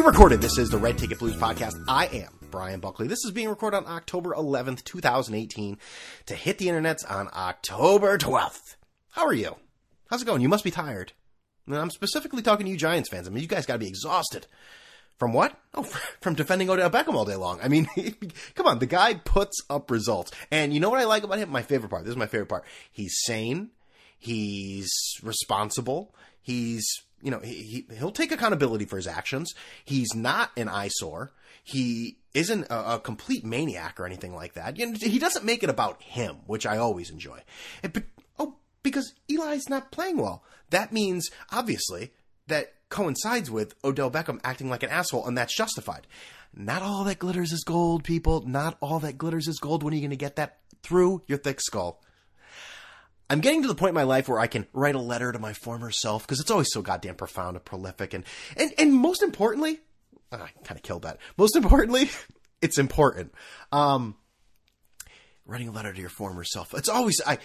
pre-recorded. This is the Red Ticket Blues podcast. I am Brian Buckley. This is being recorded on October 11th, 2018 to hit the internets on October 12th. How are you? How's it going? You must be tired. And I'm specifically talking to you Giants fans. I mean, you guys got to be exhausted. From what? Oh, from defending Odell Beckham all day long. I mean, come on, the guy puts up results. And you know what I like about him? My favorite part. This is my favorite part. He's sane. He's responsible. He's, you know, he, he will take accountability for his actions. He's not an eyesore. He isn't a, a, complete maniac or anything like that. You know, he doesn't make it about him, which I always enjoy. But oh, because Eli's not playing well. That means obviously that coincides with Odell Beckham acting like an asshole, and that's justified. Not all that glitters is gold, people. Not all that glitters is gold. When are you going to get that through your thick skull? I'm getting to the point in my life where I can write a letter to my former self because it's always so goddamn profound and prolific and and and most importantly, oh, I kind of killed that. Most importantly, it's important. Um, writing a letter to your former self. It's always I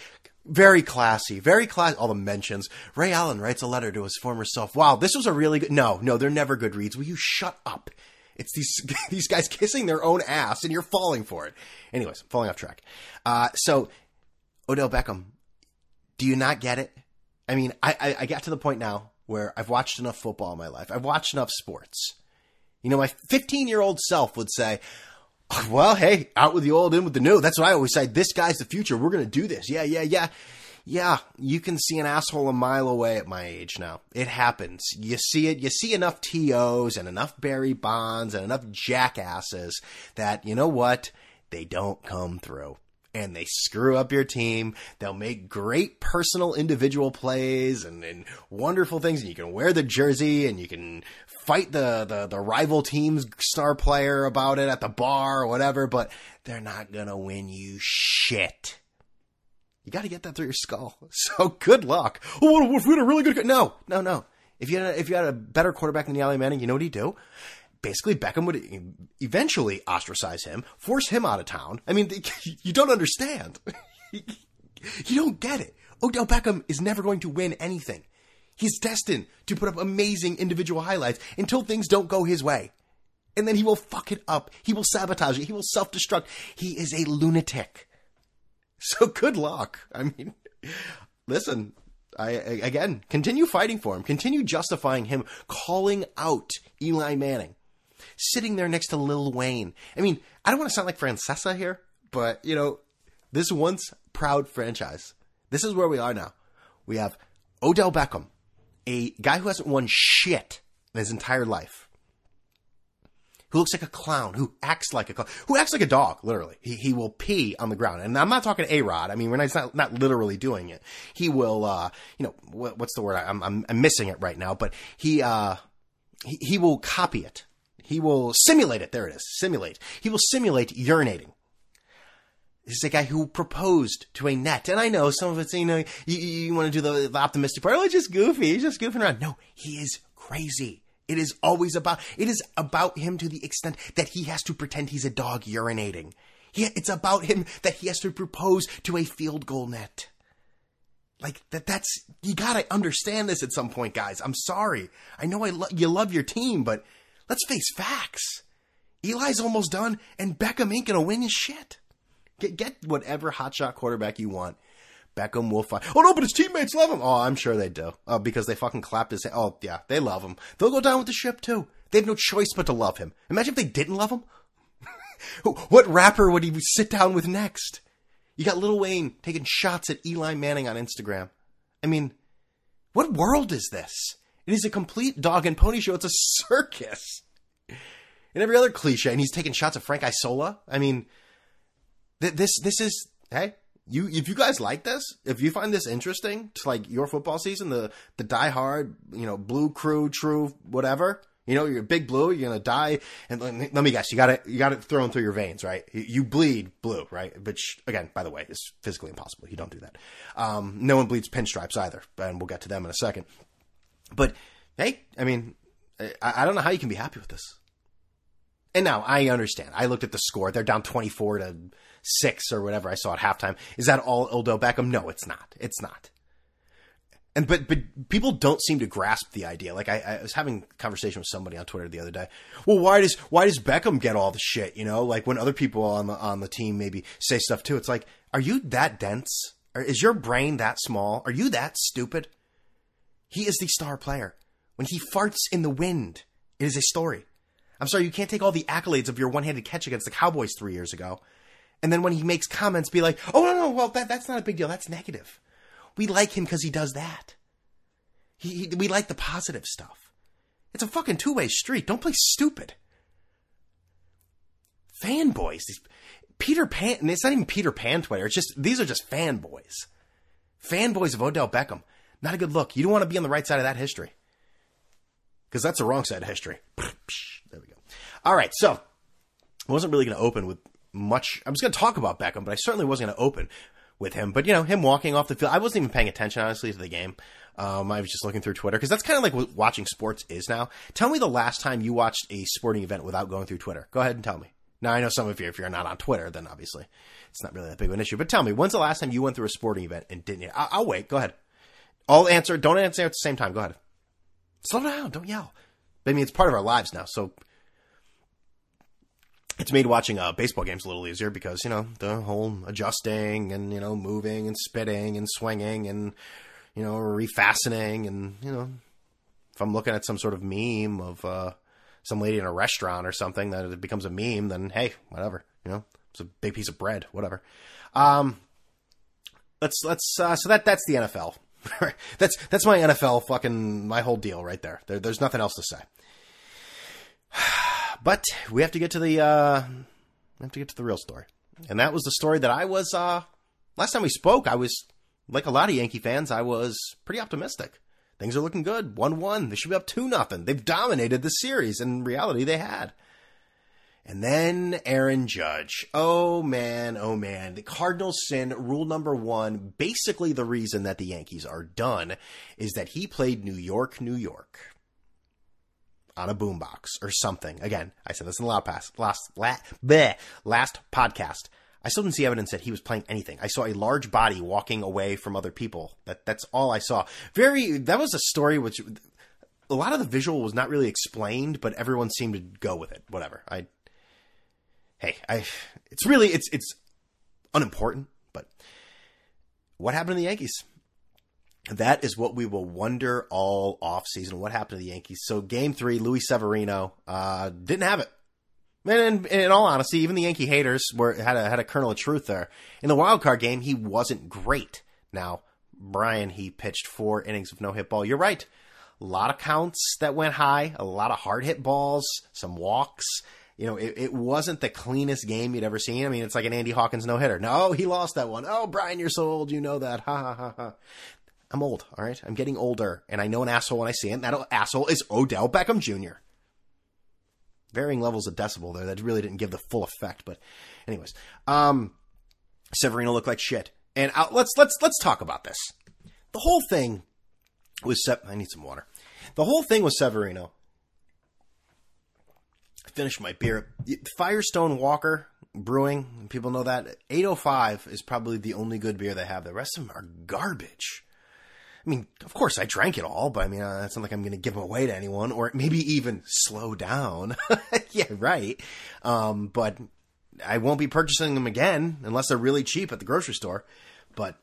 very classy, very class. All the mentions. Ray Allen writes a letter to his former self. Wow, this was a really good. No, no, they're never good reads. Will you shut up? It's these these guys kissing their own ass, and you're falling for it. Anyways, falling off track. Uh, so Odell Beckham do you not get it? I mean, I, I, I got to the point now where I've watched enough football in my life. I've watched enough sports. You know, my 15 year old self would say, oh, well, hey, out with the old, in with the new. That's what I always say. This guy's the future. We're going to do this. Yeah, yeah, yeah. Yeah, you can see an asshole a mile away at my age now. It happens. You see it. You see enough TOs and enough Barry Bonds and enough jackasses that, you know what? They don't come through and they screw up your team. They'll make great personal individual plays and, and wonderful things. And you can wear the jersey and you can fight the, the, the rival team's star player about it at the bar or whatever, but they're not going to win you shit. You got to get that through your skull. So good luck. Oh, if we had a really good? No, no, no. If you had a, if you had a better quarterback than Eli Manning, you know what he'd do? Basically Beckham would eventually ostracize him, force him out of town. I mean, you don't understand. you don't get it. Odell Beckham is never going to win anything. He's destined to put up amazing individual highlights until things don't go his way. And then he will fuck it up. He will sabotage it. He will self destruct. He is a lunatic. So good luck. I mean, listen, I, again, continue fighting for him. Continue justifying him calling out Eli Manning sitting there next to Lil Wayne. I mean, I don't want to sound like Francesa here, but you know, this once proud franchise. This is where we are now. We have Odell Beckham, a guy who hasn't won shit in his entire life, who looks like a clown, who acts like a clown, who acts like a dog, literally. He, he will pee on the ground. And I'm not talking A-Rod. I mean, we're not, not, not literally doing it. He will, uh, you know, what, what's the word? I'm, I'm, I'm missing it right now, but he, uh, he, he will copy it. He will simulate it. There it is. Simulate. He will simulate urinating. This is a guy who proposed to a net. And I know some of it's, you know, you, you want to do the, the optimistic part. Oh, it's just goofy. He's just goofing around. No, he is crazy. It is always about, it is about him to the extent that he has to pretend he's a dog urinating. He, it's about him that he has to propose to a field goal net. Like that, that's, you gotta understand this at some point, guys. I'm sorry. I know I lo- you love your team, but Let's face facts. Eli's almost done, and Beckham ain't gonna win his shit. Get get whatever hotshot quarterback you want. Beckham will find. Oh no, but his teammates love him. Oh, I'm sure they do. Uh, because they fucking clapped his. Oh yeah, they love him. They'll go down with the ship too. They have no choice but to love him. Imagine if they didn't love him. what rapper would he sit down with next? You got Lil Wayne taking shots at Eli Manning on Instagram. I mean, what world is this? It is a complete dog and pony show. It's a circus. And every other cliche, and he's taking shots at Frank Isola. I mean, th- this this is hey, you if you guys like this, if you find this interesting to like your football season, the the die hard, you know, blue crew, true, whatever. You know, you're big blue. You're gonna die. And let me guess, you got it. You got it thrown through your veins, right? You bleed blue, right? Which, again, by the way, is physically impossible. You don't do that. Um, no one bleeds pinstripes either, and we'll get to them in a second. But hey, I mean, I, I don't know how you can be happy with this. And now I understand. I looked at the score. They're down 24 to 6 or whatever I saw at halftime. Is that all Odell Beckham? No, it's not. It's not. And but but people don't seem to grasp the idea. Like I, I was having a conversation with somebody on Twitter the other day. Well, why does why does Beckham get all the shit? You know, like when other people on the on the team maybe say stuff too. It's like, are you that dense? Or is your brain that small? Are you that stupid? He is the star player. When he farts in the wind, it is a story. I'm sorry, you can't take all the accolades of your one-handed catch against the Cowboys three years ago, and then when he makes comments, be like, "Oh no, no, well that that's not a big deal. That's negative." We like him because he does that. He, he, we like the positive stuff. It's a fucking two way street. Don't play stupid. Fanboys. These, Peter Pan. It's not even Peter Pan Twitter. It's just these are just fanboys. Fanboys of Odell Beckham. Not a good look. You don't want to be on the right side of that history. Because that's the wrong side of history. There we go. All right, so I wasn't really going to open with much. I was going to talk about Beckham, but I certainly wasn't going to open with him. But you know, him walking off the field, I wasn't even paying attention honestly to the game. Um, I was just looking through Twitter because that's kind of like what watching sports is now. Tell me the last time you watched a sporting event without going through Twitter. Go ahead and tell me. Now I know some of you, if you're not on Twitter, then obviously it's not really that big of an issue. But tell me, when's the last time you went through a sporting event and didn't? I- I'll wait. Go ahead. I'll answer. Don't answer at the same time. Go ahead. Slow down. Don't yell. I mean, it's part of our lives now, so it's made watching uh, baseball games a little easier because you know the whole adjusting and you know moving and spitting and swinging and you know refastening and you know if I'm looking at some sort of meme of uh, some lady in a restaurant or something that it becomes a meme, then hey, whatever, you know, it's a big piece of bread, whatever. Um, let's let's uh, so that that's the NFL. that's that's my NFL fucking my whole deal right there. there. There's nothing else to say. But we have to get to the uh, we have to get to the real story, and that was the story that I was uh, last time we spoke. I was like a lot of Yankee fans. I was pretty optimistic. Things are looking good. One one. They should be up two nothing. They've dominated the series. And in reality, they had. And then Aaron Judge. Oh man, oh man. The Cardinals sin rule number one. Basically, the reason that the Yankees are done is that he played New York, New York on a boombox or something. Again, I said this in the loud pass last la, bleh, last podcast. I still didn't see evidence that he was playing anything. I saw a large body walking away from other people. That that's all I saw. Very that was a story which a lot of the visual was not really explained, but everyone seemed to go with it. Whatever. I hey, I it's really it's it's unimportant, but what happened to the Yankees? that is what we will wonder all off season. What happened to the Yankees? So game three, Luis Severino uh, didn't have it. And in, in, all honesty, even the Yankee haters were had a had a kernel of truth there. In the wild card game, he wasn't great. Now, Brian, he pitched four innings of no hit ball. You're right. A lot of counts that went high, a lot of hard hit balls, some walks. You know, it, it wasn't the cleanest game you'd ever seen. I mean, it's like an Andy Hawkins no hitter. No, he lost that one. Oh, Brian, you're so old, you know that. Ha ha ha ha. I'm old, all right? I'm getting older, and I know an asshole when I see it, and that asshole is Odell Beckham Jr. Varying levels of decibel there that really didn't give the full effect, but anyways, um, Severino looked like shit, and let's let's let's talk about this. The whole thing was Se- I need some water. The whole thing was Severino. I finished my beer. Firestone Walker Brewing, people know that 805 is probably the only good beer they have. The rest of them are garbage. I mean, of course, I drank it all, but I mean, uh, it's not like I'm going to give them away to anyone or maybe even slow down. yeah, right. Um, but I won't be purchasing them again unless they're really cheap at the grocery store. But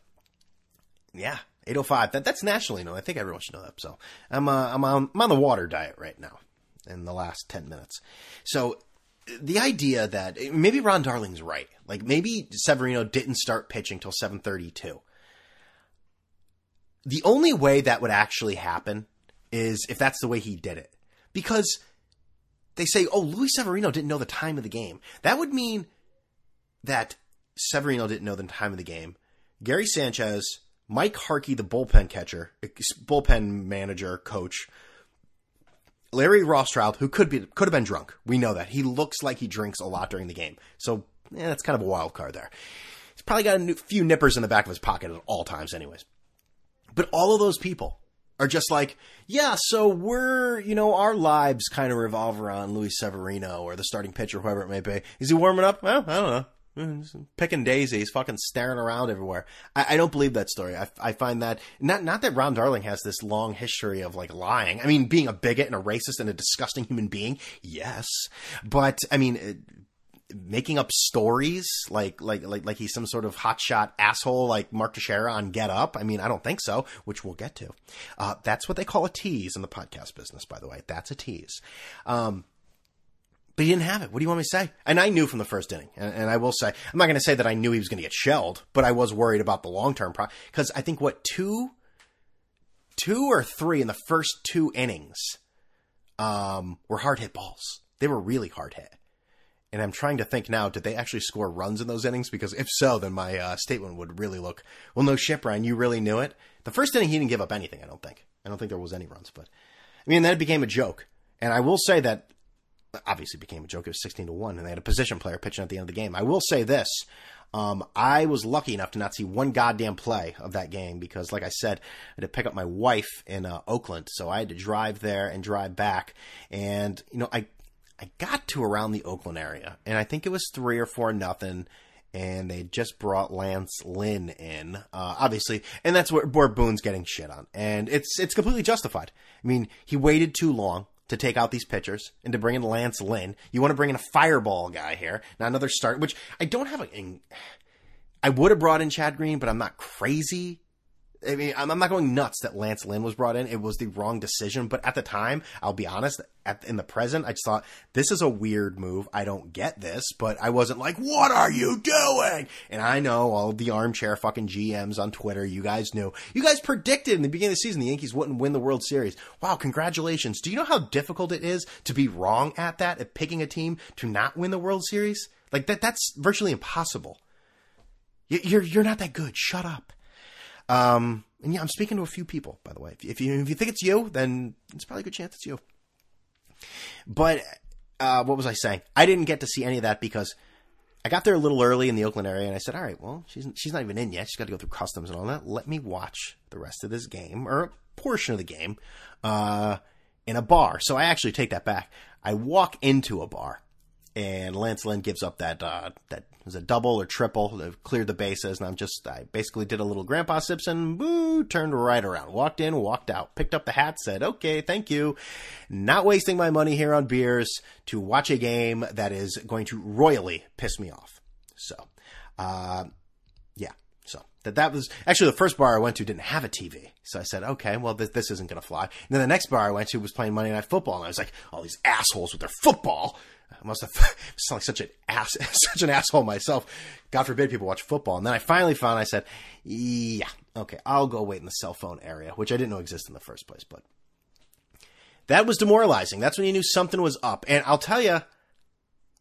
yeah, 805. That that's nationally known. I think everyone should know that. So I'm uh, I'm on I'm on the water diet right now in the last 10 minutes. So the idea that maybe Ron Darling's right. Like maybe Severino didn't start pitching till 732 the only way that would actually happen is if that's the way he did it. Because they say, oh, Luis Severino didn't know the time of the game. That would mean that Severino didn't know the time of the game. Gary Sanchez, Mike Harkey, the bullpen catcher, bullpen manager, coach, Larry Rothschild, who could be could have been drunk. We know that he looks like he drinks a lot during the game, so that's kind of a wild card there. He's probably got a few nippers in the back of his pocket at all times, anyways. But all of those people are just like, yeah, so we're, you know, our lives kind of revolve around Luis Severino or the starting pitcher, whoever it may be. Is he warming up? Well, I don't know. Picking daisies, fucking staring around everywhere. I, I don't believe that story. I, I, find that not not that Ron Darling has this long history of like lying. I mean, being a bigot and a racist and a disgusting human being, yes, but I mean. Making up stories like like like like he's some sort of hotshot asshole like Mark Teixeira on Get Up. I mean, I don't think so, which we'll get to. Uh, that's what they call a tease in the podcast business, by the way. That's a tease. Um, but he didn't have it. What do you want me to say? And I knew from the first inning, and, and I will say, I'm not going to say that I knew he was going to get shelled, but I was worried about the long term pro because I think what two, two or three in the first two innings, um, were hard hit balls. They were really hard hit. And I'm trying to think now, did they actually score runs in those innings? Because if so, then my uh, statement would really look, well, no shit, Brian, you really knew it. The first inning, he didn't give up anything, I don't think. I don't think there was any runs, but I mean, then it became a joke. And I will say that obviously became a joke. It was 16 to 1, and they had a position player pitching at the end of the game. I will say this. Um, I was lucky enough to not see one goddamn play of that game because, like I said, I had to pick up my wife in uh, Oakland, so I had to drive there and drive back. And you know, I I got to around the Oakland area, and I think it was three or four nothing. And they just brought Lance Lynn in, uh, obviously, and that's where, where Boone's getting shit on, and it's it's completely justified. I mean, he waited too long to take out these pitchers and to bring in Lance Lynn. You want to bring in a fireball guy here, not another start, which I don't have a. I would have brought in Chad Green, but I'm not crazy I mean, I'm, not going nuts that Lance Lynn was brought in. It was the wrong decision. But at the time, I'll be honest, at, in the present, I just thought, this is a weird move. I don't get this. But I wasn't like, what are you doing? And I know all the armchair fucking GMs on Twitter, you guys knew. You guys predicted in the beginning of the season the Yankees wouldn't win the World Series. Wow, congratulations. Do you know how difficult it is to be wrong at that, at picking a team to not win the World Series? Like that, that's virtually impossible. You're, you're not that good. Shut up. Um, and yeah, I'm speaking to a few people, by the way. If, if you if you think it's you, then it's probably a good chance it's you. But uh, what was I saying? I didn't get to see any of that because I got there a little early in the Oakland area, and I said, "All right, well, she's she's not even in yet. She's got to go through customs and all that. Let me watch the rest of this game or a portion of the game uh, in a bar." So I actually take that back. I walk into a bar and Lance Lynn gives up that uh, that was a double or triple to clear the bases, and I'm just I basically did a little Grandpa Simpson, boo, turned right around, walked in, walked out, picked up the hat, said, "Okay, thank you," not wasting my money here on beers to watch a game that is going to royally piss me off. So, uh, yeah, so that that was actually the first bar I went to didn't have a TV, so I said, "Okay, well this, this isn't going to fly." And then the next bar I went to was playing Monday Night Football, and I was like, "All these assholes with their football." I must have sound like such an ass, such an asshole myself. God forbid people watch football. And then I finally found. I said, "Yeah, okay, I'll go wait in the cell phone area," which I didn't know existed in the first place. But that was demoralizing. That's when you knew something was up. And I'll tell you,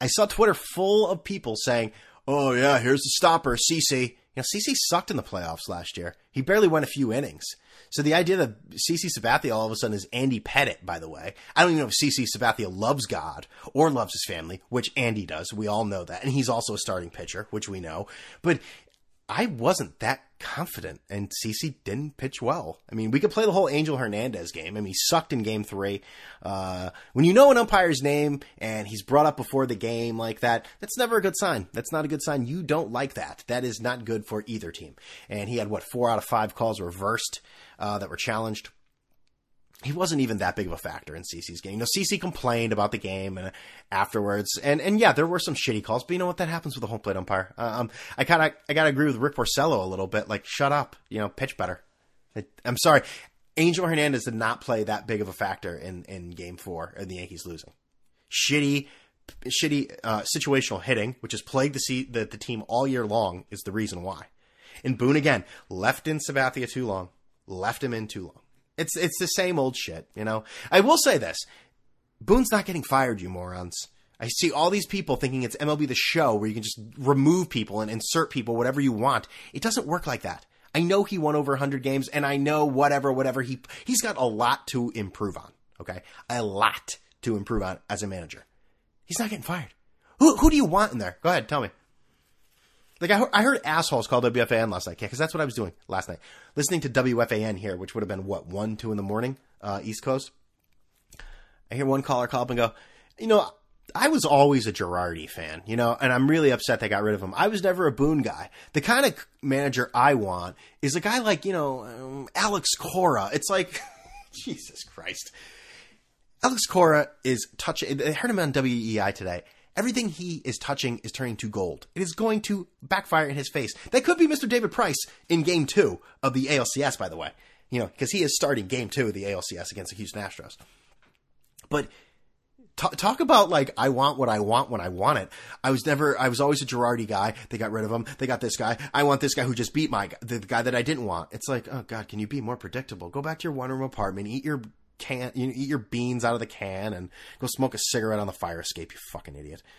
I saw Twitter full of people saying, "Oh yeah, here's the stopper, CC." You know, CC sucked in the playoffs last year. He barely went a few innings. So the idea that CC Sabathia all of a sudden is Andy Pettitte, by the way, I don't even know if CC Sabathia loves God or loves his family, which Andy does. We all know that. And he's also a starting pitcher, which we know. But I wasn't that confident, and CC didn't pitch well. I mean, we could play the whole Angel Hernandez game. I mean, he sucked in game three. Uh, when you know an umpire's name and he's brought up before the game like that, that's never a good sign. That's not a good sign. You don't like that. That is not good for either team. And he had, what, four out of five calls reversed uh, that were challenged he wasn't even that big of a factor in CC's game. You know, CC complained about the game and afterwards, and and yeah, there were some shitty calls, but you know what? That happens with a home plate umpire. Uh, um, I kind of I gotta agree with Rick Porcello a little bit. Like, shut up, you know, pitch better. I'm sorry, Angel Hernandez did not play that big of a factor in in Game Four and the Yankees losing. Shitty, shitty uh, situational hitting, which has plagued the, the the team all year long, is the reason why. And Boone again left in Sabathia too long, left him in too long. It's it's the same old shit, you know. I will say this: Boone's not getting fired, you morons. I see all these people thinking it's MLB the Show, where you can just remove people and insert people whatever you want. It doesn't work like that. I know he won over 100 games, and I know whatever, whatever he he's got a lot to improve on. Okay, a lot to improve on as a manager. He's not getting fired. Who who do you want in there? Go ahead, tell me. Like I, I heard assholes call WFAN last night, because that's what I was doing last night, listening to WFAN here, which would have been what one, two in the morning, uh, East Coast. I hear one caller call up and go, you know, I was always a Girardi fan, you know, and I'm really upset they got rid of him. I was never a Boone guy. The kind of manager I want is a guy like, you know, um, Alex Cora. It's like, Jesus Christ. Alex Cora is touching, I heard him on WEEI today. Everything he is touching is turning to gold. It is going to backfire in his face. That could be Mr. David Price in game two of the ALCS, by the way. You know, because he is starting game two of the ALCS against the Houston Astros. But Talk, talk, about like I want what I want when I want it. I was never. I was always a Girardi guy. They got rid of him. They got this guy. I want this guy who just beat my the guy that I didn't want. It's like, oh god, can you be more predictable? Go back to your one room apartment, eat your can, you know, eat your beans out of the can, and go smoke a cigarette on the fire escape. You fucking idiot.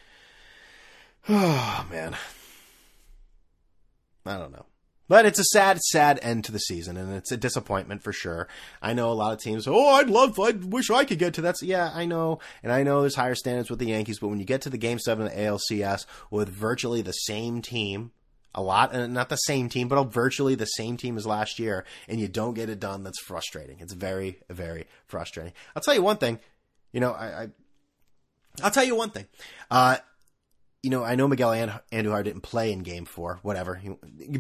Oh man, I don't know. But it's a sad, sad end to the season, and it's a disappointment for sure. I know a lot of teams. Oh, I'd love, I wish I could get to that. Yeah, I know, and I know there's higher standards with the Yankees. But when you get to the Game Seven of the ALCS with virtually the same team, a lot, and not the same team, but virtually the same team as last year, and you don't get it done, that's frustrating. It's very, very frustrating. I'll tell you one thing. You know, I, I I'll tell you one thing. Uh, you know, I know Miguel and Andujar didn't play in Game Four. Whatever,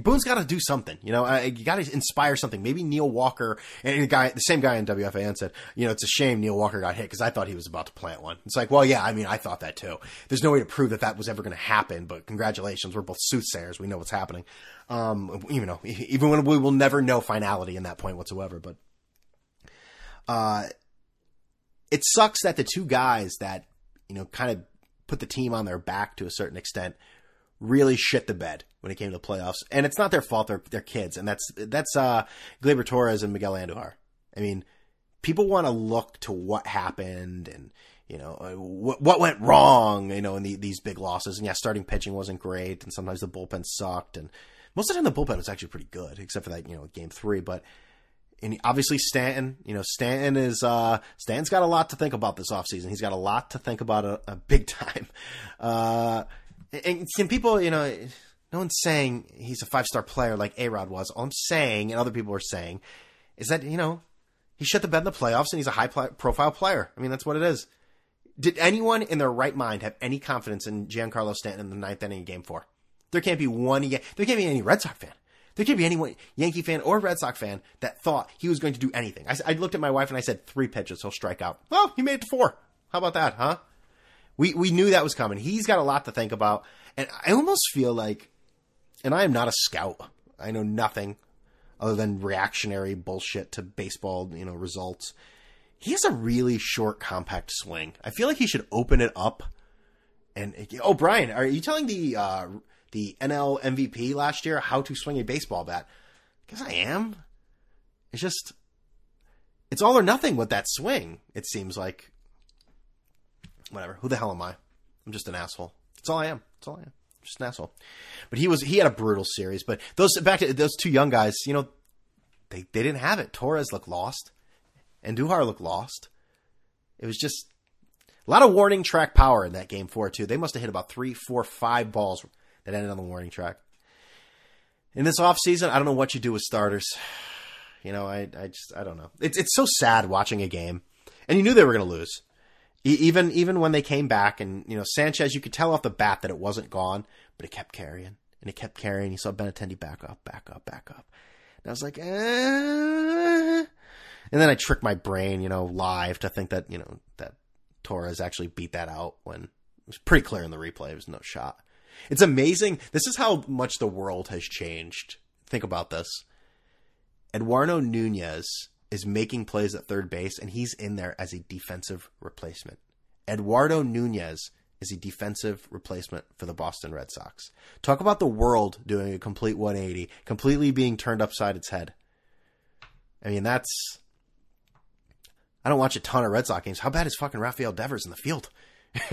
Boone's got to do something. You know, you got to inspire something. Maybe Neil Walker and the guy, the same guy in WFAN said, you know, it's a shame Neil Walker got hit because I thought he was about to plant one. It's like, well, yeah, I mean, I thought that too. There's no way to prove that that was ever going to happen, but congratulations, we're both soothsayers. We know what's happening. Um, you know, even when we will never know finality in that point whatsoever, but uh, it sucks that the two guys that you know kind of put the team on their back to a certain extent, really shit the bed when it came to the playoffs. And it's not their fault; they're they're kids, and that's that's uh, Gleyber Torres and Miguel Andujar. I mean, people want to look to what happened and you know uh, what what went wrong. You know, in the, these big losses. And yeah, starting pitching wasn't great, and sometimes the bullpen sucked, and most of the time the bullpen was actually pretty good, except for that you know game three, but and obviously Stanton, you know, Stanton is uh Stanton's got a lot to think about this offseason. He's got a lot to think about a, a big time. Uh and, and people, you know, no one's saying he's a five star player like A Rod was. All I'm saying, and other people are saying, is that, you know, he shut the bed in the playoffs and he's a high pl- profile player. I mean, that's what it is. Did anyone in their right mind have any confidence in Giancarlo Stanton in the ninth inning game four? There can't be one, there can't be any Red Sox fan there can't be anyone, Yankee fan or Red Sox fan, that thought he was going to do anything. I, I looked at my wife and I said, three pitches, he'll strike out. Well, he made it to four. How about that, huh? We, we knew that was coming. He's got a lot to think about. And I almost feel like, and I am not a scout. I know nothing other than reactionary bullshit to baseball, you know, results. He has a really short, compact swing. I feel like he should open it up. And oh, Brian, are you telling the uh, the NL MVP last year, how to swing a baseball bat. Because I am. It's just, it's all or nothing with that swing. It seems like. Whatever. Who the hell am I? I'm just an asshole. That's all I am. That's all I am. Just an asshole. But he was he had a brutal series. But those back to those two young guys, you know, they they didn't have it. Torres looked lost, and Andujar looked lost. It was just a lot of warning track power in that game four too. They must have hit about three, four, five balls that ended on the warning track. In this off season, I don't know what you do with starters. You know, I I just I don't know. It's it's so sad watching a game, and you knew they were going to lose. E- even even when they came back, and you know Sanchez, you could tell off the bat that it wasn't gone, but it kept carrying and it kept carrying. You saw Benintendi back up, back up, back up. And I was like, eh. and then I tricked my brain, you know, live to think that you know that Torres actually beat that out when it was pretty clear in the replay. It was no shot. It's amazing. This is how much the world has changed. Think about this. Eduardo Nunez is making plays at third base, and he's in there as a defensive replacement. Eduardo Nunez is a defensive replacement for the Boston Red Sox. Talk about the world doing a complete 180, completely being turned upside its head. I mean, that's. I don't watch a ton of Red Sox games. How bad is fucking Rafael Devers in the field?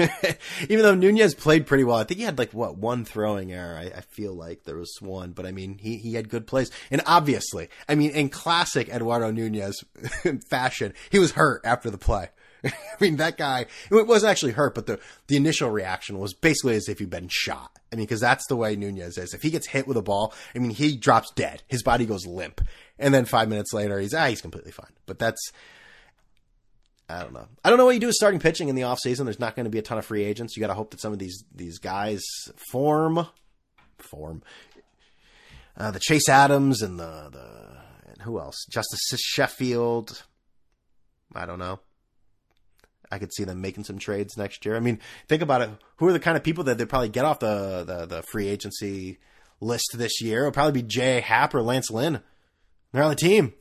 Even though Nunez played pretty well, I think he had like what one throwing error. I, I, feel like there was one, but I mean he he had good plays, and obviously, I mean in classic Eduardo Nunez fashion, he was hurt after the play. I mean that guy it was actually hurt, but the the initial reaction was basically as if he'd been shot. I mean because that's the way Nunez is. If he gets hit with a ball, I mean he drops dead. His body goes limp, and then five minutes later he's ah he's completely fine. But that's I don't know. I don't know what you do with starting pitching in the offseason. There's not going to be a ton of free agents. You got to hope that some of these these guys form form. Uh, the Chance Adams and the the and who else? Justus Sheffield. I don't know. I could see them making some trades next year. I mean, think about it. Who are the kind of people that they probably get off the, the, the free agency list this year? It'll probably be Jay Happ or Lance Lynn. They're on the team.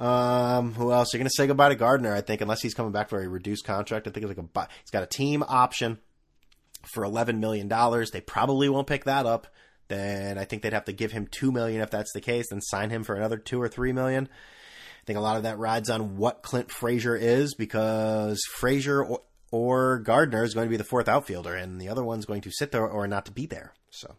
Um, who else? You're going to say goodbye to Gardner, I think, unless he's coming back for a reduced contract. I think it's like a he's got a team option for eleven million dollars. They probably won't pick that up. Then I think they'd have to give him two million if that's the case, then sign him for another two or three million. I think a lot of that rides on what Clint Frazier is because Frazier or, or Gardner is going to be the fourth outfielder, and the other one's going to sit there or not to be there. So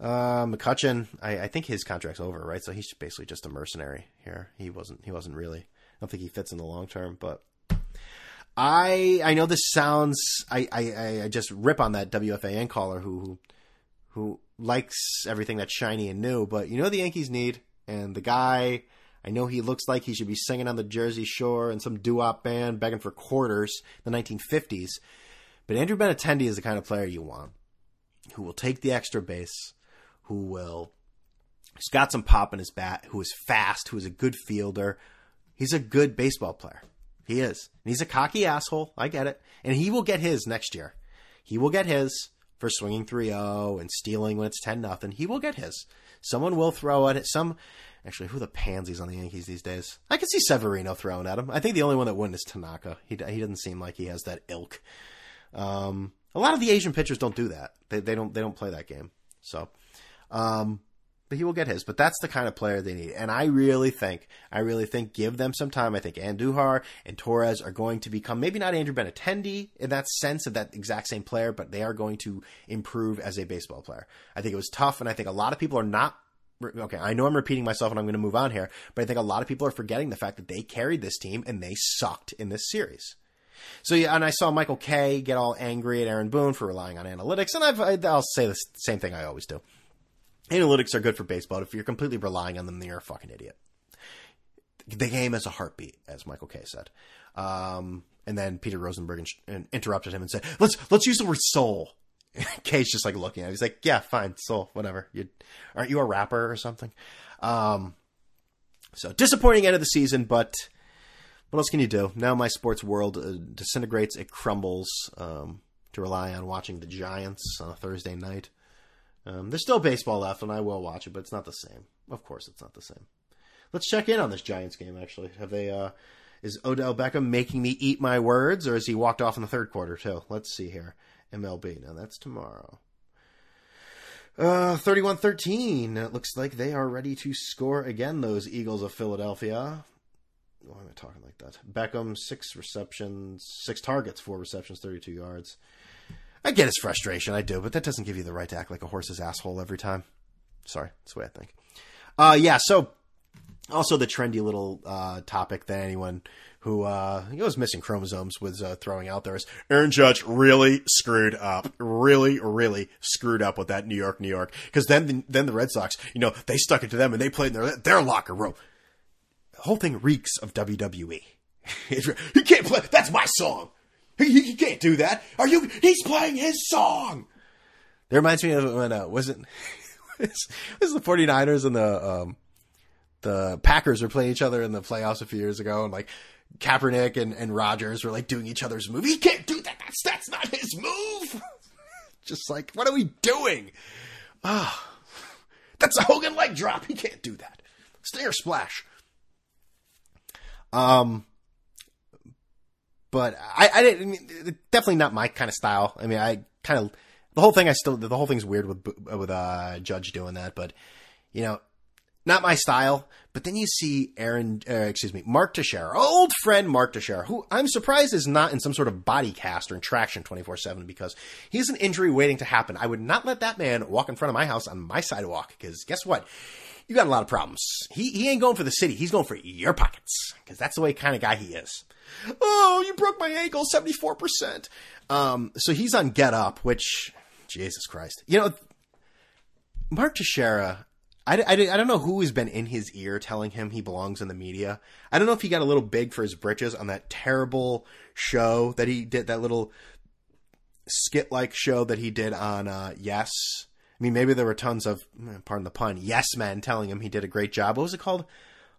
uh, McCutchen, I, I, think his contract's over, right? So he's basically just a mercenary here. He wasn't. He wasn't really. I don't think he fits in the long term, but I I know this sounds. I I, I just rip on that WFAN caller who who likes everything that's shiny and new, but you know the Yankees need, and the guy. I know he looks like he should be singing on the Jersey Shore in some doo-wop band begging for quarters, the 1950s. But Andrew Benintendi is the kind of player you want, who will take the extra base, who will he's got some pop in his bat, who is fast, who is a good fielder. He's a good baseball player. He is. And he's a cocky asshole. I get it. And he will get his next year. He will get his for swinging 3-0 and stealing when it's 10 nothing. He will get his. Someone will throw at it. Some actually who the pansies on the Yankees these days. I could see Severino throwing at him. I think the only one that wouldn't is Tanaka. He he doesn't seem like he has that ilk. Um, a lot of the Asian pitchers don't do that. They they don't they don't play that game. So um, but he will get his. But that's the kind of player they need. And I really think, I really think, give them some time. I think Andujar and Torres are going to become maybe not Andrew Benintendi in that sense of that exact same player, but they are going to improve as a baseball player. I think it was tough, and I think a lot of people are not. Okay, I know I'm repeating myself and I'm going to move on here, but I think a lot of people are forgetting the fact that they carried this team and they sucked in this series. So yeah, and I saw Michael Kay get all angry at Aaron Boone for relying on analytics, and I've, I'll say the same thing I always do. Analytics are good for baseball. If you're completely relying on them, you're a fucking idiot. The game is a heartbeat, as Michael Kay said. Um, and then Peter Rosenberg in- interrupted him and said, "Let's let's use the word soul." Kay's just like looking at him. He's like, "Yeah, fine, soul, whatever. You aren't you a rapper or something?" Um, so disappointing end of the season, but what else can you do? Now my sports world uh, disintegrates. It crumbles. Um, to rely on watching the Giants on a Thursday night. Um, there's still baseball left, and I will watch it, but it's not the same. Of course, it's not the same. Let's check in on this Giants game. Actually, have they? Uh, is Odell Beckham making me eat my words, or has he walked off in the third quarter too? Let's see here. MLB. Now that's tomorrow. Uh, 31-13. It looks like they are ready to score again. Those Eagles of Philadelphia. Why am I talking like that? Beckham six receptions, six targets, four receptions, thirty-two yards. I get his frustration, I do, but that doesn't give you the right to act like a horse's asshole every time. Sorry, that's the way I think. Uh, yeah, so also the trendy little uh, topic that anyone who uh, was missing chromosomes was uh, throwing out there is Aaron Judge really screwed up, really, really screwed up with that New York, New York. Because then, the, then the Red Sox, you know, they stuck it to them and they played in their their locker room. The whole thing reeks of WWE. you can't play. That's my song. He can't do that. Are you? He's playing his song. That reminds me of when uh, wasn't was, was the 49ers and the um, the Packers were playing each other in the playoffs a few years ago, and like Kaepernick and, and Rodgers were like doing each other's move. He can't do that. That's that's not his move. Just like what are we doing? Ah, oh, that's a Hogan leg drop. He can't do that. Stinger splash. Um, but I, I didn't. Definitely not my kind of style. I mean, I kind of the whole thing. I still the whole thing's weird with with uh, Judge doing that, but you know, not my style. But then you see Aaron, uh, excuse me, Mark Teixeira, old friend Mark Teixeira, who I'm surprised is not in some sort of body cast or in traction 24 seven because he's an injury waiting to happen. I would not let that man walk in front of my house on my sidewalk because guess what? You got a lot of problems. He he ain't going for the city. He's going for your pockets because that's the way kind of guy he is. Oh, you broke my ankle, 74%. Um, so he's on Get Up, which, Jesus Christ. You know, Mark Teixeira, I, I, I don't know who has been in his ear telling him he belongs in the media. I don't know if he got a little big for his britches on that terrible show that he did, that little skit like show that he did on uh, Yes. I mean, maybe there were tons of, pardon the pun, yes men telling him he did a great job. What was it called?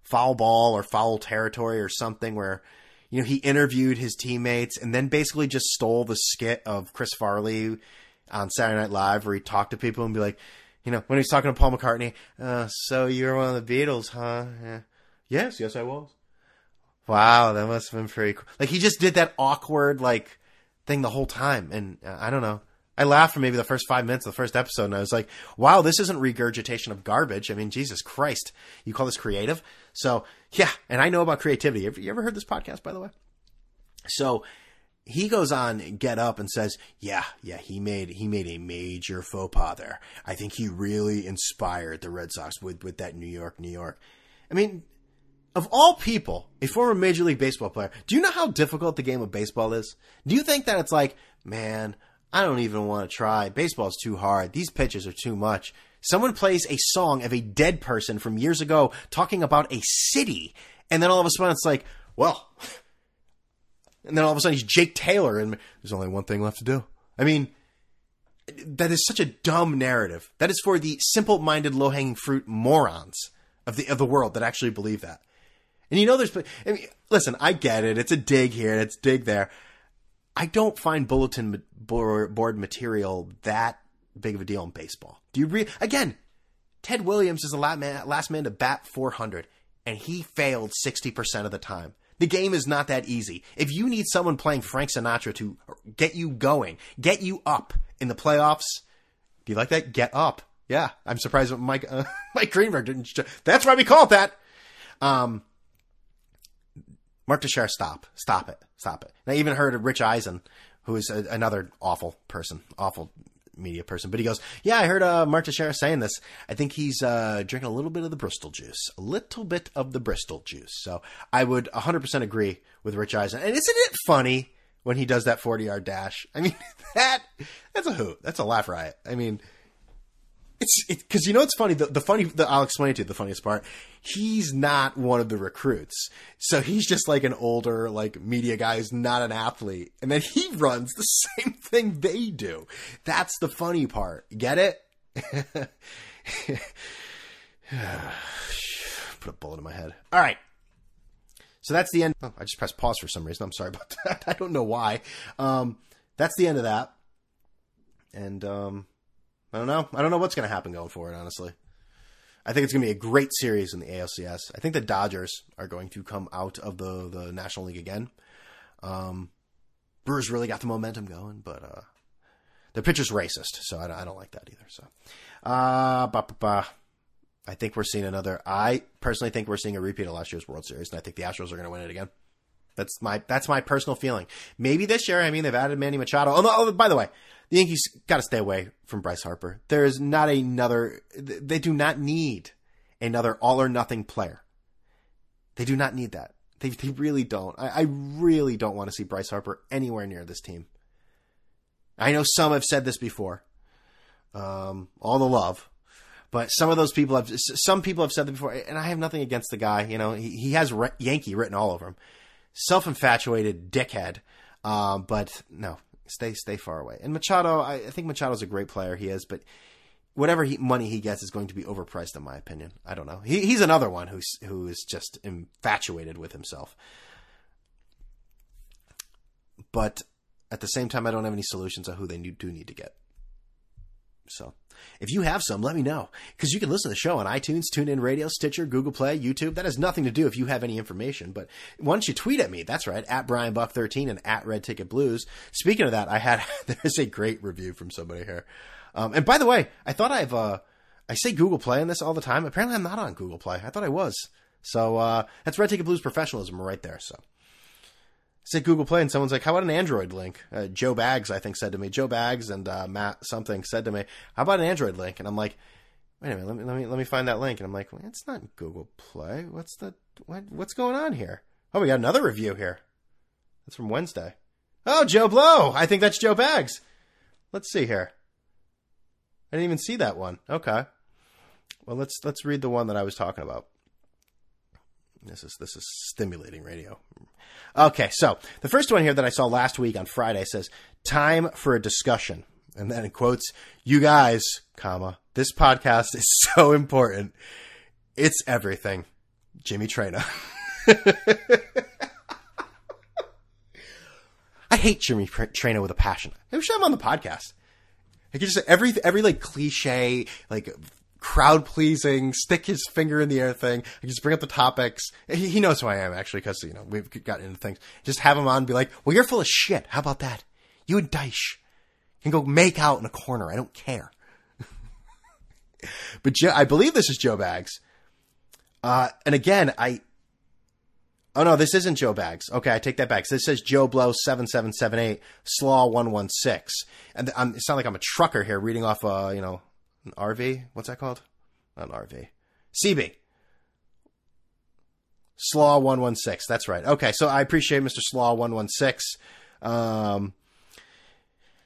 Foul ball or foul territory or something where, you know, he interviewed his teammates and then basically just stole the skit of Chris Farley on Saturday Night Live where he talked to people and be like, you know, when he's talking to Paul McCartney, uh, so you were one of the Beatles, huh? Yeah. Yes, yes, I was. Wow, that must have been pretty cool. Like he just did that awkward like thing the whole time, and uh, I don't know. I laughed for maybe the first five minutes of the first episode, and I was like, "Wow, this isn't regurgitation of garbage." I mean, Jesus Christ, you call this creative? So yeah, and I know about creativity. Have you ever heard this podcast, by the way? So he goes on get up and says yeah yeah he made he made a major faux pas there i think he really inspired the red sox with with that new york new york i mean of all people a former major league baseball player do you know how difficult the game of baseball is do you think that it's like man i don't even want to try baseball's too hard these pitches are too much someone plays a song of a dead person from years ago talking about a city and then all of a sudden it's like well and then all of a sudden he's Jake Taylor, and there's only one thing left to do. I mean, that is such a dumb narrative. That is for the simple-minded, low-hanging fruit morons of the of the world that actually believe that. And you know, there's. I mean, listen, I get it. It's a dig here, it's dig there. I don't find bulletin board material that big of a deal in baseball. Do you re- again? Ted Williams is the last man, last man to bat 400, and he failed 60% of the time. The game is not that easy. If you need someone playing Frank Sinatra to get you going, get you up in the playoffs, do you like that? Get up. Yeah, I'm surprised Mike uh, Mike Greenberg didn't. That's why we call it that. Um, Mark Teixeira, stop, stop it, stop it. And I even heard Rich Eisen, who is a, another awful person, awful media person, but he goes, "Yeah, I heard uh, Mark Teixeira saying this. I think he's uh, drinking a little bit of the Bristol juice, a little bit of the Bristol juice." So I would 100% agree with Rich Eisen. And isn't it funny when he does that 40 yard dash? I mean, that that's a hoot. That's a laugh riot. I mean, it's because it, you know it's funny. The, the funny, the, I'll explain to you the funniest part. He's not one of the recruits, so he's just like an older like media guy who's not an athlete, and then he runs the same thing they do. That's the funny part. Get it? Put a bullet in my head. All right. So that's the end. Oh, I just pressed pause for some reason. I'm sorry about that. I don't know why. Um, that's the end of that. And um, I don't know. I don't know what's going to happen going forward, honestly. I think it's going to be a great series in the ALCS. I think the Dodgers are going to come out of the, the National League again. Um, Brewers really got the momentum going, but uh, the pitcher's racist, so I, I don't like that either. So, uh, bah, bah, bah. I think we're seeing another. I personally think we're seeing a repeat of last year's World Series, and I think the Astros are going to win it again. That's my that's my personal feeling. Maybe this year. I mean, they've added Manny Machado. Oh, oh by the way, the Yankees got to stay away from Bryce Harper. There is not another. They do not need another all or nothing player. They do not need that. They, they really don't. I, I really don't want to see Bryce Harper anywhere near this team. I know some have said this before. Um, all the love, but some of those people have. Some people have said that before, and I have nothing against the guy. You know, he, he has Yankee written all over him. Self infatuated dickhead. Um, but no, stay stay far away. And Machado, I, I think Machado's a great player. He is, but whatever he, money he gets is going to be overpriced, in my opinion. I don't know. He, he's another one who's who is just infatuated with himself. But at the same time, I don't have any solutions on who they do need to get. So if you have some, let me know. Because you can listen to the show on iTunes, TuneIn Radio, Stitcher, Google Play, YouTube. That has nothing to do if you have any information. But why don't you tweet at me? That's right, at Brian Buck 13 and at Red Ticket Blues. Speaking of that, I had there's a great review from somebody here. Um, and by the way, I thought I've uh, I say Google Play on this all the time. Apparently, I'm not on Google Play. I thought I was. So uh, that's Red Ticket Blues professionalism right there. So said Google Play, and someone's like, "How about an Android link?" Uh, Joe Bags, I think, said to me. Joe Bags and uh, Matt something said to me, "How about an Android link?" And I'm like, "Wait a minute, let me let me let me find that link." And I'm like, well, "It's not Google Play. What's the what, what's going on here?" Oh, we got another review here. That's from Wednesday. Oh, Joe Blow. I think that's Joe Bags. Let's see here. I didn't even see that one. Okay. Well, let's let's read the one that I was talking about. This is this is stimulating radio. Okay, so the first one here that I saw last week on Friday says time for a discussion. And then in quotes, you guys, comma, this podcast is so important. It's everything. Jimmy Traina. I hate Jimmy Traina with a passion. I wish I'm on the podcast. I could just every every like cliche, like crowd pleasing, stick his finger in the air thing. I just bring up the topics. He, he knows who I am actually because you know we've gotten into things. Just have him on and be like, "Well, you're full of shit. How about that? You and Dyche can go make out in a corner. I don't care." but Joe, I believe this is Joe Bags. Uh, and again, I Oh no, this isn't Joe Bags. Okay, I take that back. So this says Joe Blow seven seven seven eight Slaw one one six, and I'm, like I'm a trucker here reading off a uh, you know an RV. What's that called? Not an RV. CB. Slaw one one six. That's right. Okay, so I appreciate Mr. Slaw one one six. Um,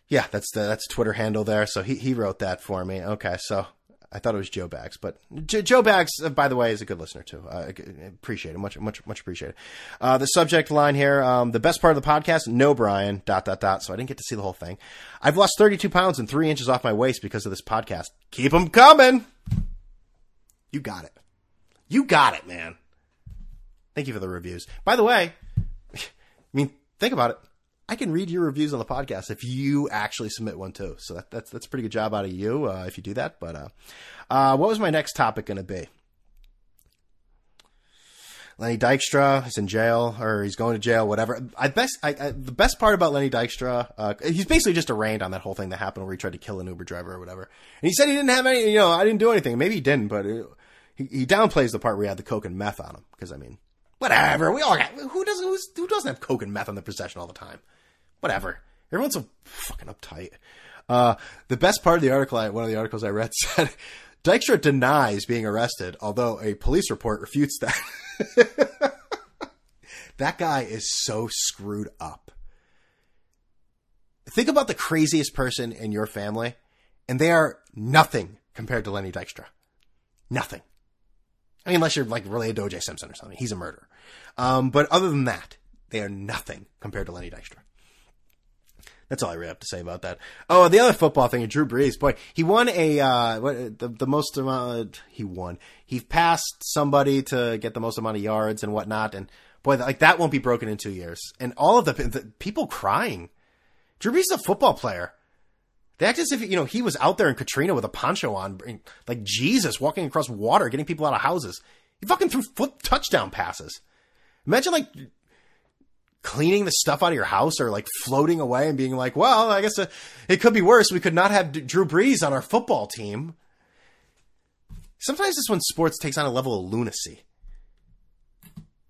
yeah, that's the that's Twitter handle there. So he he wrote that for me. Okay, so I thought it was Joe Bags, but J- Joe Bags, uh, by the way, is a good listener too. Uh, appreciate it, much, much, much appreciated. Uh, the subject line here: um, the best part of the podcast. No, Brian. Dot dot dot. So I didn't get to see the whole thing. I've lost 32 pounds and three inches off my waist because of this podcast. Keep them coming. You got it. You got it, man. Thank you for the reviews. By the way, I mean, think about it. I can read your reviews on the podcast if you actually submit one too. So that, that's that's a pretty good job out of you uh, if you do that. But uh, uh, what was my next topic going to be? Lenny Dykstra is in jail or he's going to jail, whatever. I best I, I, the best part about Lenny Dykstra, uh, he's basically just arraigned on that whole thing that happened where he tried to kill an Uber driver or whatever. And he said he didn't have any, you know, I didn't do anything. Maybe he didn't, but it, he, he downplays the part where he had the coke and meth on him because I mean, whatever. We all got who doesn't who doesn't have coke and meth on the possession all the time whatever. Everyone's so fucking uptight. Uh, the best part of the article, one of the articles I read said, Dykstra denies being arrested, although a police report refutes that. that guy is so screwed up. Think about the craziest person in your family, and they are nothing compared to Lenny Dykstra. Nothing. I mean, unless you're like related to OJ Simpson or something. He's a murderer. Um, but other than that, they are nothing compared to Lenny Dykstra. That's all I really have to say about that. Oh, the other football thing, Drew Brees, boy, he won a uh, what, the the most amount. He won. He passed somebody to get the most amount of yards and whatnot, and boy, like that won't be broken in two years. And all of the, the people crying. Drew Brees is a football player. They act as if you know he was out there in Katrina with a poncho on, like Jesus walking across water, getting people out of houses. He fucking threw foot touchdown passes. Imagine like cleaning the stuff out of your house or like floating away and being like, well, I guess uh, it could be worse. We could not have Drew Brees on our football team. Sometimes this when sports takes on a level of lunacy.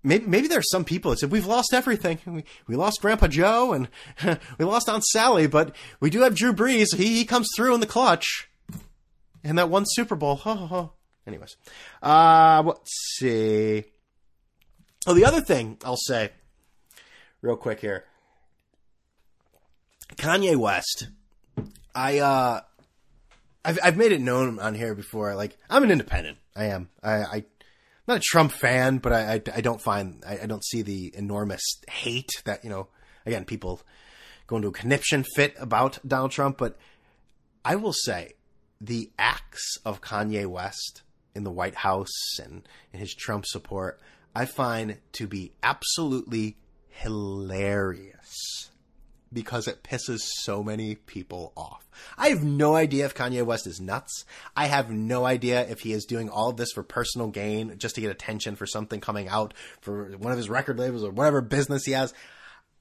Maybe, maybe are some people that said we've lost everything. We, we lost Grandpa Joe and we lost Aunt Sally, but we do have Drew Brees. He, he comes through in the clutch. And that one Super Bowl. Oh, oh. Anyways, uh, let's see. Oh, the other thing I'll say real quick here. Kanye West. I uh I've I've made it known on here before. Like I'm an independent. I am. I, I am not a Trump fan, but I I, I don't find I, I, don't see the enormous hate that you know. Again, people go into a conniption fit about Donald Trump, but I will say the acts of Kanye West in the White House and in his Trump support, I find to be absolutely hilarious because it pisses so many people off. I have no idea if Kanye West is nuts. I have no idea if he is doing all of this for personal gain, just to get attention for something coming out for one of his record labels or whatever business he has.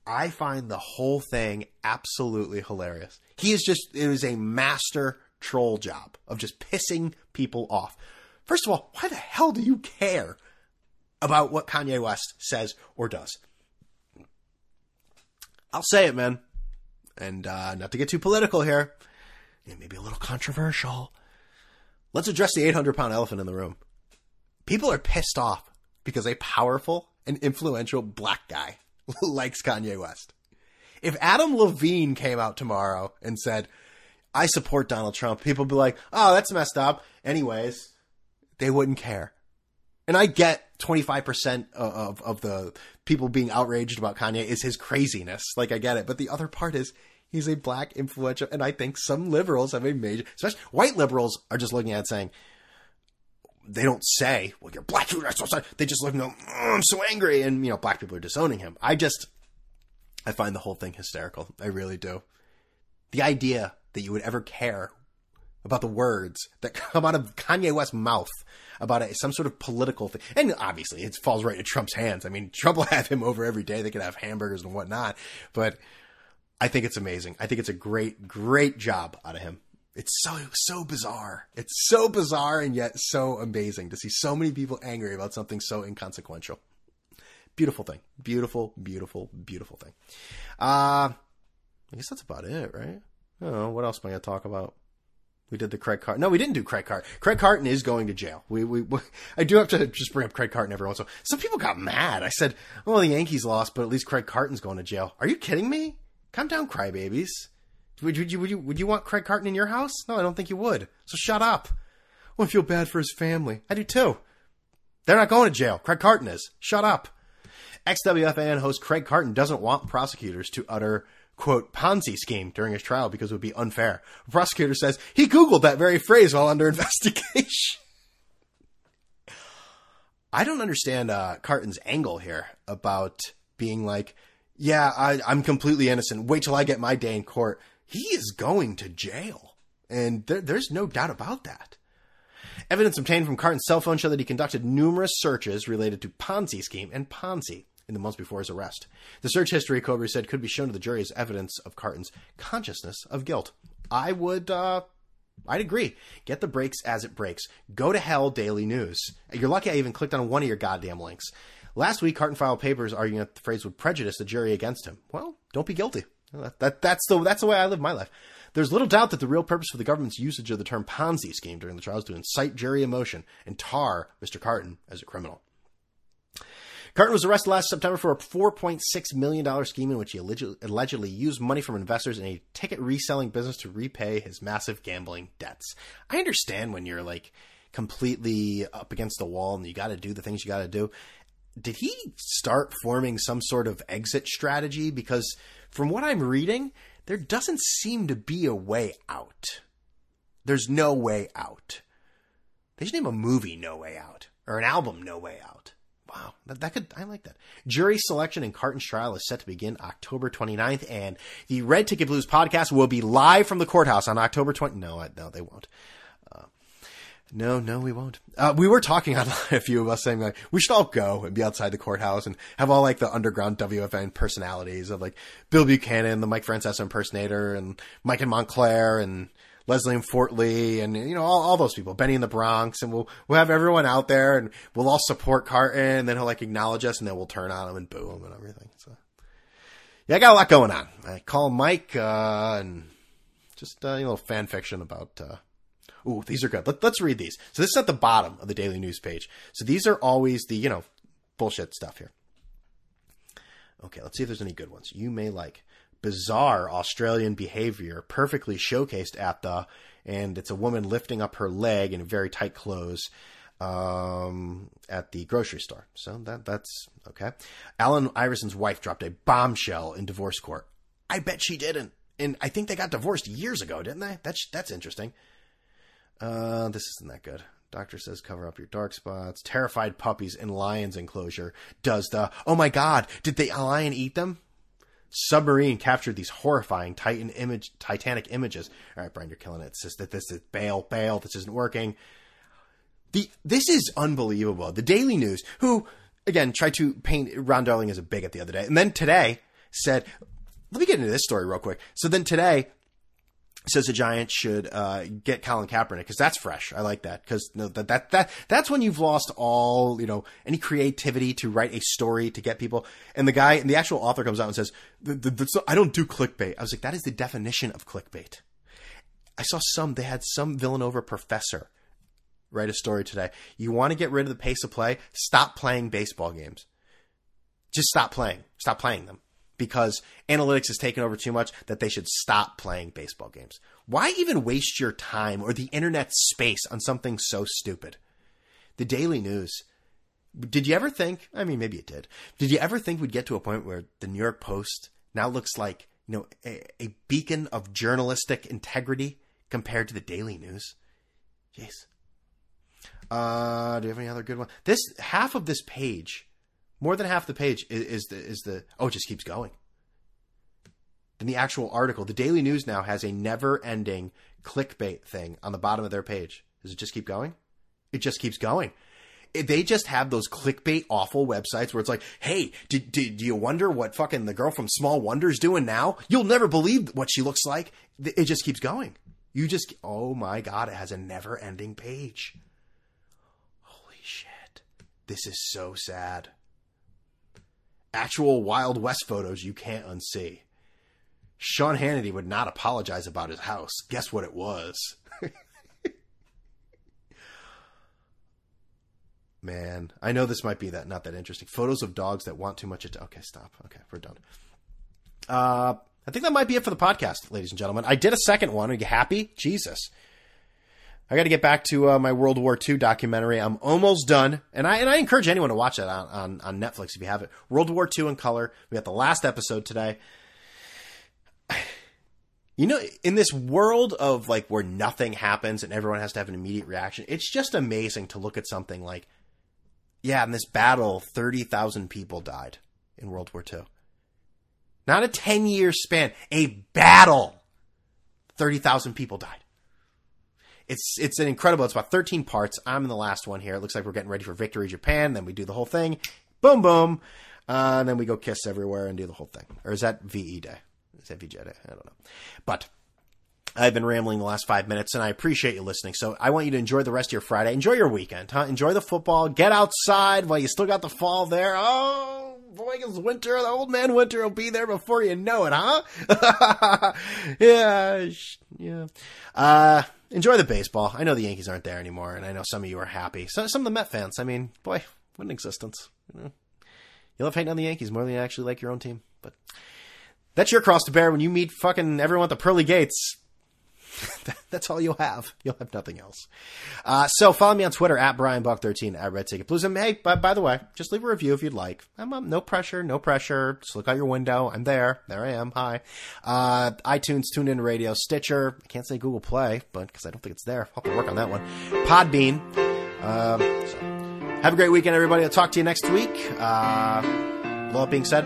I find the whole thing absolutely hilarious. He is just, it is a master troll job of just pissing people off. First of all, why the hell do you care about what Kanye West says or does? I'll say it, man. And uh, not to get too political here, it may be a little controversial. Let's address the 800 pound elephant in the room. People are pissed off because a powerful and influential black guy likes Kanye West. If Adam Levine came out tomorrow and said, I support Donald Trump, people be like, oh, that's messed up. Anyways, they wouldn't care. And I get 25% of, of the people being outraged about Kanye is his craziness. Like, I get it. But the other part is he's a black influential, and I think some liberals have a major, especially white liberals are just looking at it saying, they don't say, well, you're black, you're so sorry. They just look and go, oh, I'm so angry. And, you know, black people are disowning him. I just, I find the whole thing hysterical. I really do. The idea that you would ever care about the words that come out of Kanye West's mouth about a, some sort of political thing. And obviously, it falls right into Trump's hands. I mean, Trump will have him over every day. They could have hamburgers and whatnot. But I think it's amazing. I think it's a great, great job out of him. It's so, so bizarre. It's so bizarre and yet so amazing to see so many people angry about something so inconsequential. Beautiful thing. Beautiful, beautiful, beautiful thing. Uh, I guess that's about it, right? I don't know. What else am I going to talk about? We did the Craig Carton. No, we didn't do Craig Carton. Craig Carton is going to jail. We, we, we, I do have to just bring up Craig Carton every once in a while. Some people got mad. I said, well, the Yankees lost, but at least Craig Carton's going to jail. Are you kidding me? Calm down, crybabies. Would, would you, would you, would you want Craig Carton in your house? No, I don't think you would. So shut up. Well, I feel bad for his family. I do too. They're not going to jail. Craig Carton is. Shut up. XWFAN host Craig Carton doesn't want prosecutors to utter quote, Ponzi scheme during his trial because it would be unfair. The prosecutor says he Googled that very phrase while under investigation. I don't understand uh, Carton's angle here about being like, yeah, I, I'm completely innocent. Wait till I get my day in court. He is going to jail. And there, there's no doubt about that. Evidence obtained from Carton's cell phone show that he conducted numerous searches related to Ponzi scheme and Ponzi in the months before his arrest. The search history, Kobre said, could be shown to the jury as evidence of Carton's consciousness of guilt. I would, uh, I'd agree. Get the breaks as it breaks. Go to hell, Daily News. You're lucky I even clicked on one of your goddamn links. Last week, Carton filed papers arguing that the phrase would prejudice the jury against him. Well, don't be guilty. That, that, that's the that's the way I live my life. There's little doubt that the real purpose for the government's usage of the term Ponzi scheme during the trial is to incite jury emotion and tar Mr. Carton as a criminal. Carton was arrested last September for a $4.6 million scheme in which he allegedly used money from investors in a ticket reselling business to repay his massive gambling debts. I understand when you're like completely up against the wall and you got to do the things you got to do. Did he start forming some sort of exit strategy? Because from what I'm reading, there doesn't seem to be a way out. There's no way out. They should name a movie No Way Out or an album No Way Out. Wow, that, that, could I like that. Jury selection in Carton's trial is set to begin October 29th, and the Red Ticket Blues podcast will be live from the courthouse on October 20. No, no, they won't. Uh, no, no, we won't. Uh, we were talking online, a few of us saying like we should all go and be outside the courthouse and have all like the underground WFAN personalities of like Bill Buchanan, the Mike Francesa impersonator, and Mike and Montclair, and Leslie and Fort Lee and, you know, all, all those people, Benny in the Bronx, and we'll, we'll have everyone out there and we'll all support Carton and then he'll like acknowledge us and then we'll turn on him and boo him and everything. So, yeah, I got a lot going on. I call Mike, uh, and just, uh, a little fan fiction about, uh, Ooh, these are good. Let, us read these. So this is at the bottom of the daily news page. So these are always the, you know, bullshit stuff here. Okay, let's see if there's any good ones you may like bizarre Australian behavior perfectly showcased at the, and it's a woman lifting up her leg in very tight clothes um, at the grocery store. So that that's okay. Allen Iverson's wife dropped a bombshell in divorce court. I bet she didn't, and I think they got divorced years ago, didn't they? That's that's interesting. Uh, this isn't that good. Doctor says cover up your dark spots. Terrified puppies in lion's enclosure does the oh my god, did the lion eat them? Submarine captured these horrifying Titan image, Titanic images. All right, Brian, you're killing it. It's just that this is bail, bail. This isn't working. The this is unbelievable. The Daily News, who again tried to paint Ron Darling as a bigot the other day, and then today said, "Let me get into this story real quick." So then today says the Giants should uh, get Colin Kaepernick because that's fresh. I like that because that that that that's when you've lost all you know any creativity to write a story to get people. And the guy and the actual author comes out and says, the, the, the, "I don't do clickbait." I was like, "That is the definition of clickbait." I saw some. They had some Villanova professor write a story today. You want to get rid of the pace of play? Stop playing baseball games. Just stop playing. Stop playing them because analytics has taken over too much that they should stop playing baseball games. Why even waste your time or the internet space on something so stupid? the Daily News. Did you ever think? I mean, maybe it did. Did you ever think we'd get to a point where the New York Post now looks like you know a, a beacon of journalistic integrity compared to the Daily News? Jeez. Uh, do you have any other good one? This half of this page, more than half the page is, is the is the oh, it just keeps going. Then the actual article, the Daily News now has a never-ending clickbait thing on the bottom of their page. Does it just keep going? It just keeps going. They just have those clickbait awful websites where it's like, hey, did, did, do you wonder what fucking the girl from Small Wonder's doing now? You'll never believe what she looks like. It just keeps going. You just, oh my God, it has a never ending page. Holy shit. This is so sad. Actual Wild West photos you can't unsee. Sean Hannity would not apologize about his house. Guess what it was? Man, I know this might be that not that interesting. Photos of dogs that want too much attention. Okay, stop. Okay, we're done. Uh, I think that might be it for the podcast, ladies and gentlemen. I did a second one. Are you happy? Jesus. I got to get back to uh, my World War II documentary. I'm almost done, and I and I encourage anyone to watch that on, on, on Netflix if you have it. World War II in color. We got the last episode today. You know, in this world of like where nothing happens and everyone has to have an immediate reaction, it's just amazing to look at something like, yeah, in this battle, 30,000 people died in World War II. Not a 10 year span, a battle. 30,000 people died. It's it's an incredible. It's about 13 parts. I'm in the last one here. It looks like we're getting ready for Victory Japan. Then we do the whole thing. Boom, boom. Uh, and then we go kiss everywhere and do the whole thing. Or is that VE Day? Is that VJ Day? I don't know. But I've been rambling the last five minutes, and I appreciate you listening. So I want you to enjoy the rest of your Friday. Enjoy your weekend, huh? Enjoy the football. Get outside while you still got the fall there. Oh, boy, it's winter. The old man winter will be there before you know it, huh? yeah, yeah. Uh, enjoy the baseball. I know the Yankees aren't there anymore, and I know some of you are happy. So, some of the Met fans, I mean, boy, what an existence. You, know? you love hating on the Yankees more than you actually like your own team, but that's your cross to bear when you meet fucking everyone at the pearly gates. That's all you'll have. You'll have nothing else. Uh, so follow me on Twitter at BrianBuck13 at Red Ticket Blues. And hey, by, by the way, just leave a review if you'd like. I'm, um, no pressure, no pressure. Just look out your window. I'm there. There I am. Hi. Uh, iTunes, TuneIn Radio, Stitcher. I can't say Google Play, but because I don't think it's there. I'll work on that one. Podbean. Um, so have a great weekend, everybody. I'll talk to you next week. Uh, all that being said,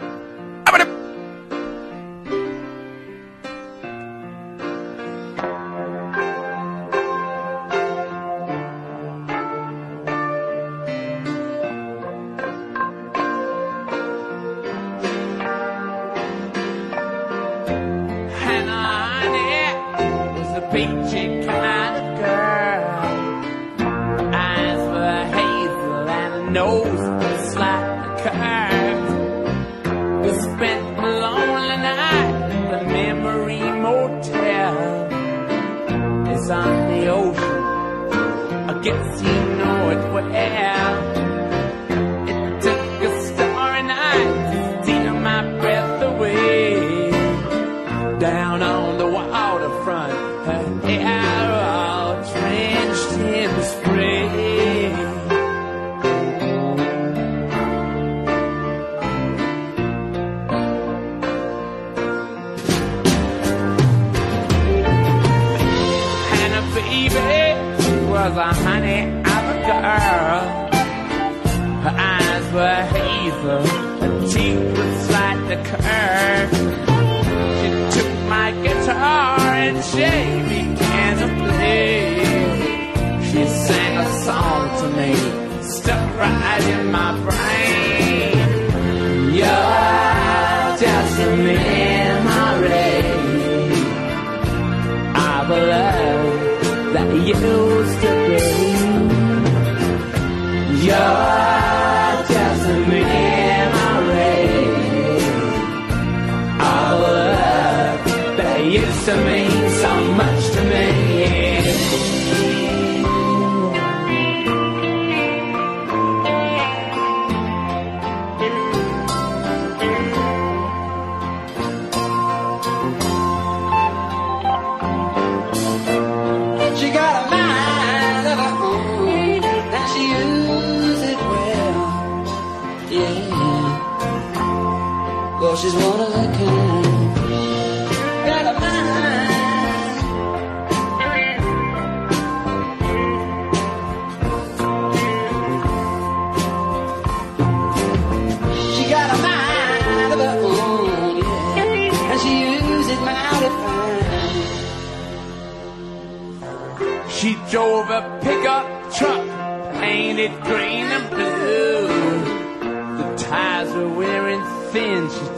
down on She sang a song to me, stuck right in my brain. You're just a of I believe that she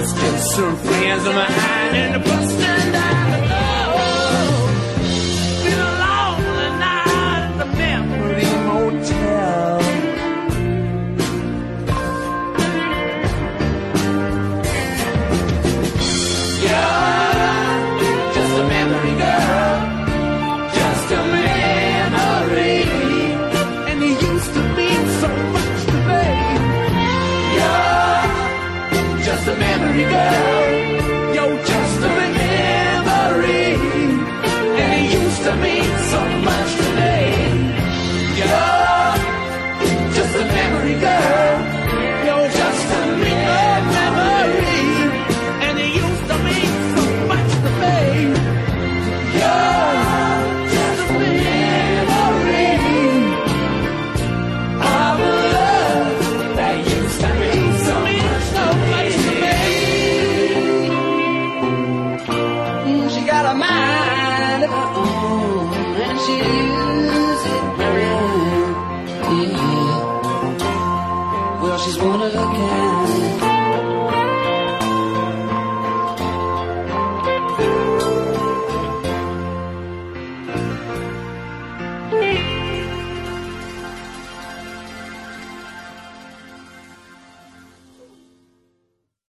distance, some friends of mine, in the bus stand